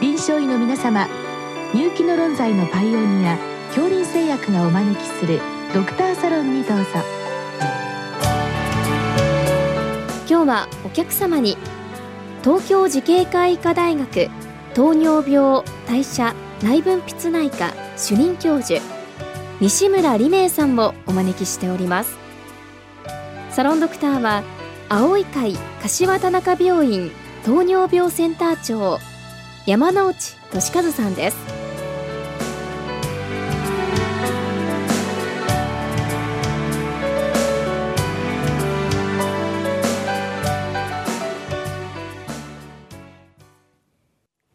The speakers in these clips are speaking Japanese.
臨床医の皆様入気の論剤のパイオニア恐林製薬がお招きするドクターサロンにどうぞ。今日はお客様に東京慈恵会医科大学糖尿病代謝内分泌内科主任教授西村理明さんをお招きしております。サロンドクターは青い会柏田中病院糖尿病センター長山内俊和さんです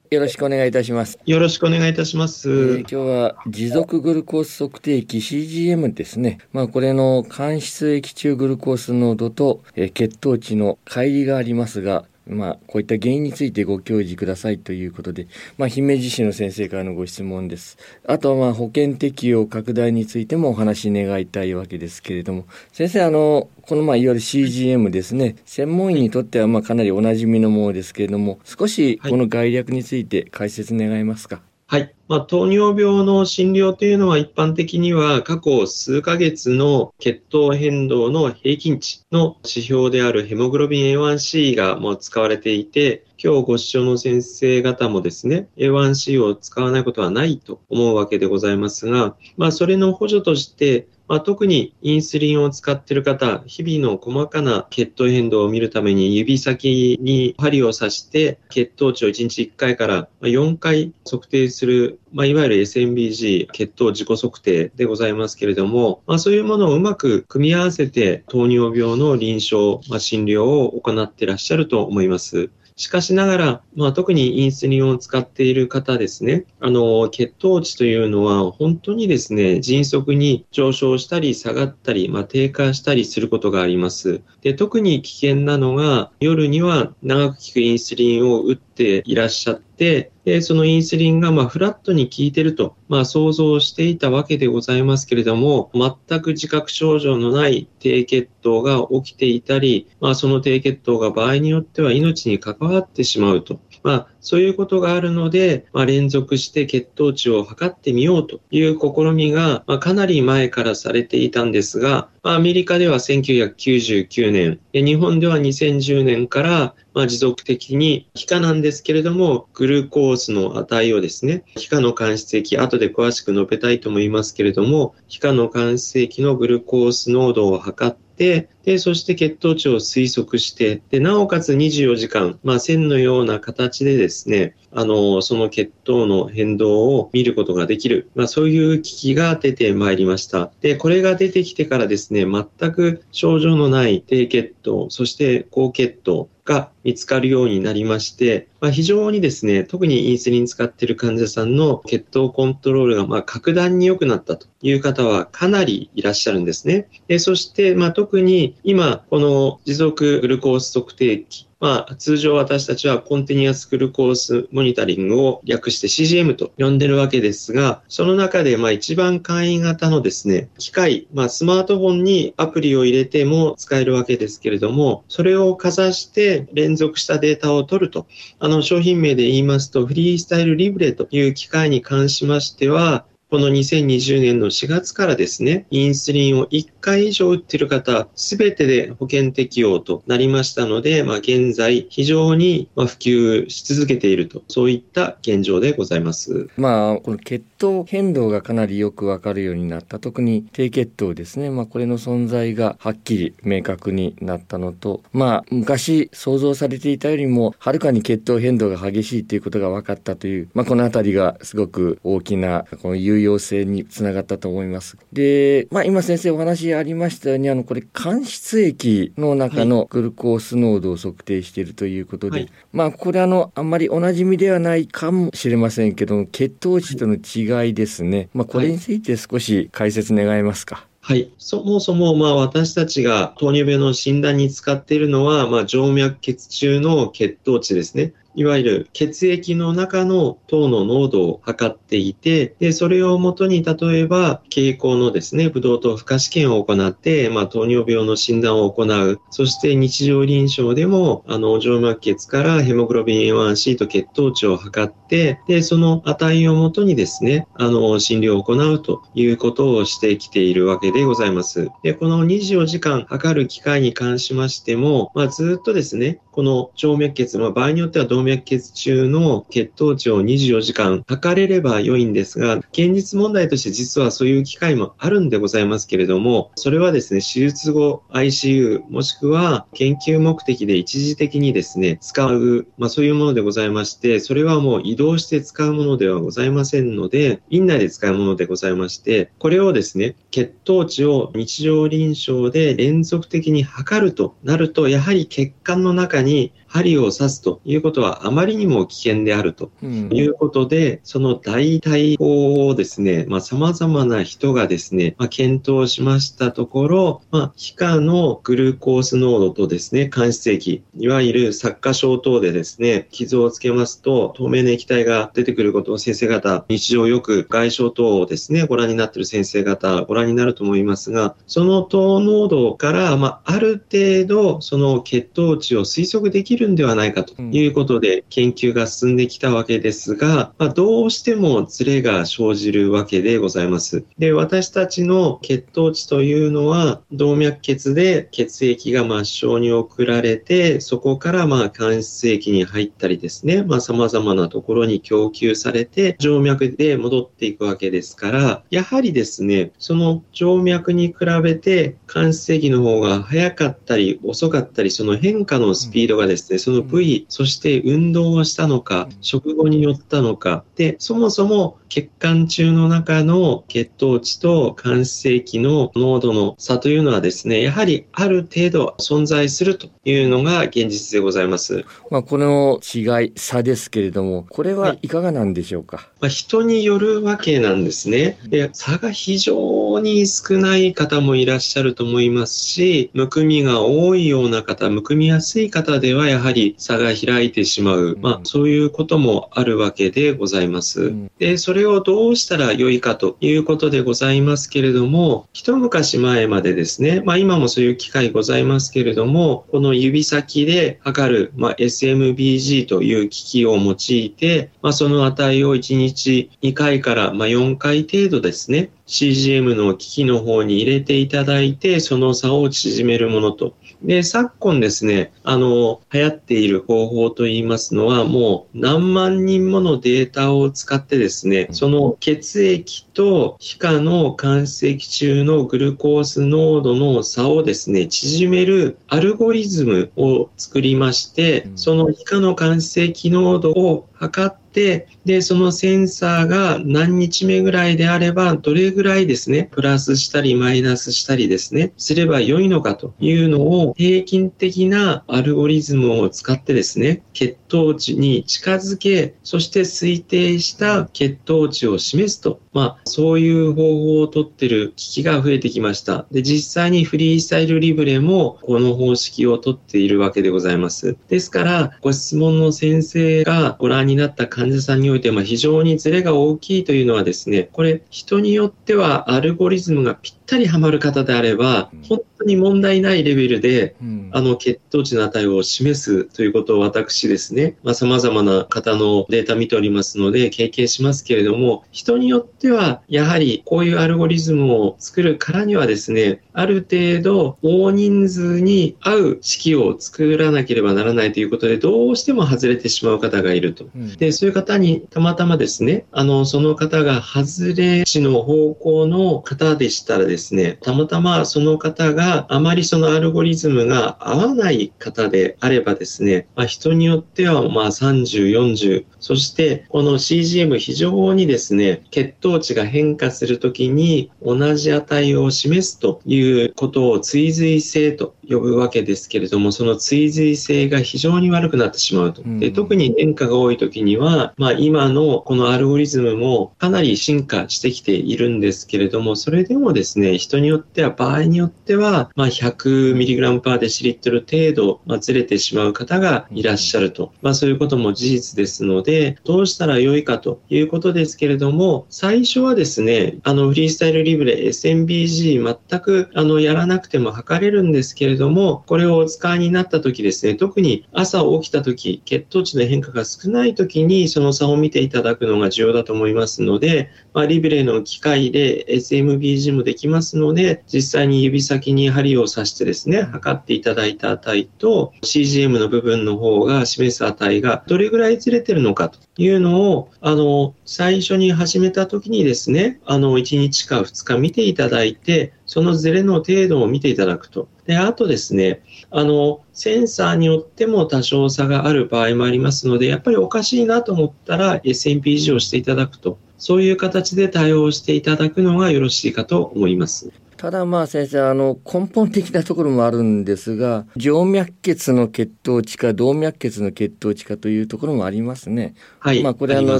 よろしくお願いいたします。よろしくお願いいたします。えー、今日は持続グルコース測定器 CGM ですね。まあこれの間質液中グルコース濃度と、えー、血糖値の乖離がありますが、まあ、こういった原因についてご教示くださいということで、まあ、姫路市の先生からのご質問です。あとは、まあ、保険適用拡大についてもお話願いたいわけですけれども、先生、あの、この、まあ、いわゆる CGM ですね、専門医にとっては、まあ、かなりおなじみのものですけれども、少しこの概略について解説願えますか？はい。はい。まあ、糖尿病の診療というのは一般的には過去数ヶ月の血糖変動の平均値の指標であるヘモグロビン A1C がもう使われていて、今日ご視聴の先生方もですね、A1C を使わないことはないと思うわけでございますが、まあ、それの補助として、まあ、特にインスリンを使っている方、日々の細かな血糖変動を見るために指先に針を刺して血糖値を1日1回から4回測定する、まあ、いわゆる SMBG 血糖自己測定でございますけれども、まあ、そういうものをうまく組み合わせて糖尿病の臨床、ま、診療を行っていらっしゃると思います。しかしながら、まあ、特にインスリンを使っている方ですね、あの、血糖値というのは本当にですね、迅速に上昇したり下がったり、まあ、低下したりすることがあります。で、特に危険なのが、夜には長く効くインスリンを打っていらっしゃって、で、そのインスリンがまフラットに効いてると、まあ想像していたわけでございますけれども、全く自覚症状のない低血糖が起きていたり、まあその低血糖が場合によっては命に関わってしまうと。まあ、そういうことがあるので、まあ、連続して血糖値を測ってみようという試みが、まあ、かなり前からされていたんですが、アメリカでは1999年、日本では2010年から、まあ、持続的に皮下なんですけれども、グルコースの値をですね、皮下の間質液、後で詳しく述べたいと思いますけれども、皮下の間質液のグルコース濃度を測って、で、そして血糖値を推測して、で、なおかつ24時間、まあ、線のような形でですね、あの、その血糖の変動を見ることができる、まあ、そういう機器が出てまいりました。で、これが出てきてからですね、全く症状のない低血糖、そして高血糖が見つかるようになりまして、まあ、非常にですね、特にインスリン使っている患者さんの血糖コントロールがま格段に良くなったという方はかなりいらっしゃるんですね。えそして、ま、特に今、この持続グルコース測定器まあ、通常私たちはコンティニアスグルコースモニタリングを略して CGM と呼んでるわけですが、その中でまあ一番簡易型のですね、機械、まあスマートフォンにアプリを入れても使えるわけですけれども、それをかざして連続したデータを取ると、あの商品名で言いますとフリースタイルリブレという機械に関しましては、この2020年の4月からですね、インスリンを1回以上打っている方、すべてで保険適用となりましたので、まあ、現在非常に普及し続けていると、そういった現状でございます。まあ、この血糖変動がかなりよくわかるようになった、特に低血糖ですね、まあ、これの存在がはっきり明確になったのと、まあ、昔想像されていたよりも、はるかに血糖変動が激しいということが分かったという、まあ、このあたりがすごく大きな、この有用性につながったと思います。で、まあ、今先生お話ありましたように、あの、これ、間質液の中のグルコース濃度を測定しているということで、はい、まあ、これあの、あんまりおなじみではないかもしれませんけど血糖値との違いですね。まあ、これについて少し解説願えますか？はい。そもそも、まあ、私たちが糖尿病の診断に使っているのは、まあ、静脈血中の血糖値ですね。いわゆる血液の中の糖の濃度を測っていて、で、それをもとに例えば、傾向のですね、ブドウ糖負荷試験を行って、まあ、糖尿病の診断を行う。そして日常臨床でも、あの、静脈血からヘモグロビン A1C と血糖値を測って、で、その値をもとにですね、あの、診療を行うということをしてきているわけでございます。で、この24時間測る機会に関しましても、まあ、ずっとですね、この静脈血、まあ、場合によっては動脈血中の血糖値を24時間測れれば良いんですが、現実問題として実はそういう機会もあるんでございますけれども、それはですね、手術後 ICU もしくは研究目的で一時的にですね、使う、まあそういうものでございまして、それはもう移動して使うものではございませんので、院内で使うものでございまして、これをですね、血糖値を日常臨床で連続的に測るとなると、やはり血管の中に針を刺すということはあまりにも危険であるということで、うん、その代替法をですね、まあ、様々な人がですね、まあ、検討しましたところ、まあ、皮下のグルコース濃度とですね、間質液、いわゆる擦過症等でですね、傷をつけますと、透明な液体が出てくることを先生方、日常よく外傷等をですね、ご覧になっている先生方、ご覧になると思いますが、その糖濃度から、まあ、ある程度、その血糖値を推測できるるんではないかということで研究が進んできたわけですが、まあ、どうしてもズレが生じるわけでございます。で、私たちの血糖値というのは動脈血で血液が末梢に送られて、そこからまあ間質液に入ったりですね、まあ様々なところに供給されて静脈で戻っていくわけですから、やはりですね、その静脈に比べて間質液の方が早かったり遅かったり、その変化のスピードがですね、ね、その部位、そして運動をしたのか、食後によったのか、で、そもそも血管中の中の血糖値と間質液の濃度の差というのはですね、やはりある程度存在するというのが現実でございます。まあ、この違い、差ですけれども、これはいかがなんでしょうか、はい、まあ、人によるわけなんですね。で、差が非常に少ない方もいらっしゃると思いますし、むくみが多いような方、むくみやすい方ではやはり差が開いてしまう、まあ、そういうこともあるわけでございます。で、それをどうしたらよいかということでございますけれども、一昔前までですね、まあ今もそういう機会ございますけれども、この指先で測る、まあ、SMBG という機器を用いて、まあその値を1日2回からまあ4回程度ですね、CGM の機器の方に入れていただいて、その差を縮めるものと。で、昨今ですね、あの、流行っている方法といいますのは、もう何万人ものデータを使ってですね、その血液と皮下の間質液中のグルコース濃度の差をですね、縮めるアルゴリズムを作りまして、その皮下の間質液濃度を測って、で、そのセンサーが何日目ぐらいであれば、どれぐらいですね、プラスしたりマイナスしたりですね、すれば良いのかというのを平均的なアルゴリズムを使ってですね、血糖値に近づけ、そして推定した血糖値を示すと、まあ、そういう方法をとってる機器が増えてきました。で、実際にフリースタイルリブレもこの方式をとっているわけでございます。ですから、ご質問の先生がご覧になった患患者さんにおいて、も、非常にズレが大きいというのはですね、これ、人によってはアルゴリズムがぴったりはまる方であれば、本当に問題ないレベルで、あの血糖値の値を示すということを私ですね、まあ、様々な方のデータ見ておりますので経験しますけれども、人によってはやはりこういうアルゴリズムを作るからにはですね、ある程度大人数に合う式を作らなければならないということで、どうしても外れてしまう方がいると。で、そういう方にたまたまですね、あの、その方が外れ値の方向の方でしたらですね、たまたまその方があまりそのアルゴリズムが合わない方であればですね、まあ、人によってはまあ30、40、そしてこの CGM 非常にですね、血糖値が変化するときに同じ値を示すということを追随性と呼ぶわけですけれども、その追随性が非常に悪くなってしまうと。で特に変化が多いときには、まあ、今のこのアルゴリズムもかなり進化してきているんですけれども、それでもですね、人によっては、場合によっては、は、まあ、100mg パーデシリットル程度、まあ、ずれてしまう方がいらっしゃると。まあ、そういうことも事実ですので、どうしたらよいかということですけれども、最初はですね、あの、フリースタイルリブレ SMBG 全く、あの、やらなくても測れるんですけれども、これをお使いになった時ですね、特に朝起きた時、血糖値の変化が少ない時にその差を見ていただくのが重要だと思いますので、まあ、リブレの機械で SMBG もできますので、実際に指先に針を刺してですね、測っていただいた値と CGM の部分の方が示す値がどれぐらいずれてるのかというのを、あの、最初に始めた時にですね、あの、1日か2日見ていただいて、そのズレの程度を見ていただくと。で、あとですね、あの、センサーによっても多少差がある場合もありますので、やっぱりおかしいなと思ったら SMP をしていただくと。そういう形で対応していただくのがよろしいかと思います。ただまあ先生、あの、根本的なところもあるんですが、静脈血の血糖値か動脈血の血糖値かというところもありますね。はい。まあこれあの、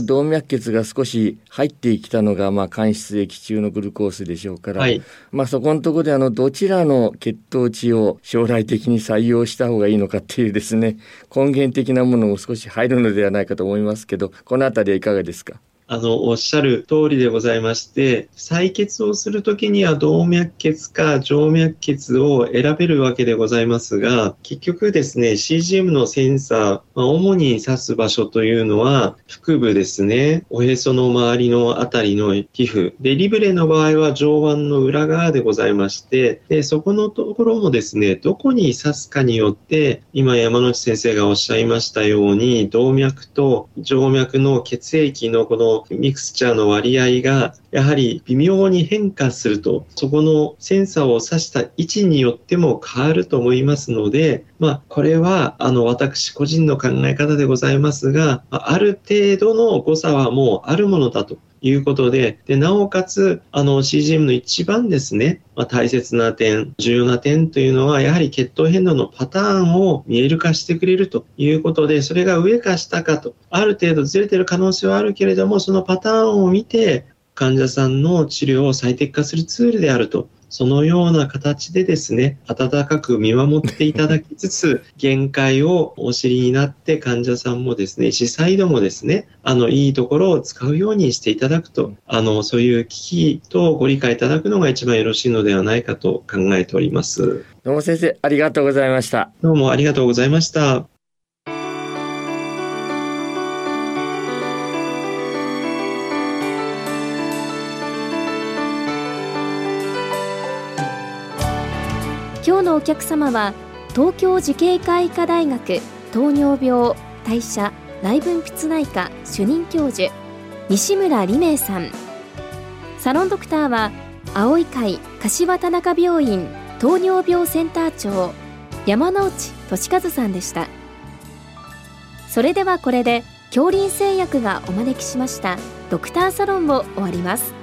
動脈血が少し入ってきたのが、まあ間質液中のグルコースでしょうから、はい、まあそこのところであの、どちらの血糖値を将来的に採用した方がいいのかっていうですね、根源的なものも少し入るのではないかと思いますけど、このあたりはいかがですか？あの、おっしゃる通りでございまして、採血をするときには動脈血か静脈血を選べるわけでございますが、結局ですね、CGM のセンサー、まあ、主に指す場所というのは、腹部ですね、おへその周りのあたりの皮膚。で、リブレの場合は上腕の裏側でございまして、で、そこのところもですね、どこに指すかによって、今山内先生がおっしゃいましたように、動脈と静脈の血液のこのミクスチャーの割合がやはり微妙に変化すると、そこのセンサーを指した位置によっても変わると思いますので、まあ、これは、あの、私個人の考え方でございますが、ある程度の誤差はもうあるものだと。いうことで、で、なおかつ、あの、CGM の一番ですね、まあ、大切な点、重要な点というのは、やはり血糖変動のパターンを見える化してくれるということで、それが上か下かと、ある程度ずれてる可能性はあるけれども、そのパターンを見て、患者さんの治療を最適化するツールであるとそのような形でですね、温かく見守っていただきつつ、限界をお知りになって患者さんもですね、医師サイドもですね、あの、いいところを使うようにしていただくと、あの、そういう危機とご理解いただくのが一番よろしいのではないかと考えております。どうも先生、ありがとうございました。どうもありがとうございました。お客様は東京慈恵会医科大学糖尿病代謝内分泌内科主任教授西村理明さん。サロンドクターは青い会柏田中病院糖尿病センター長山内俊和さんでした。それではこれで恐林製薬がお招きしましたドクターサロンを終わります。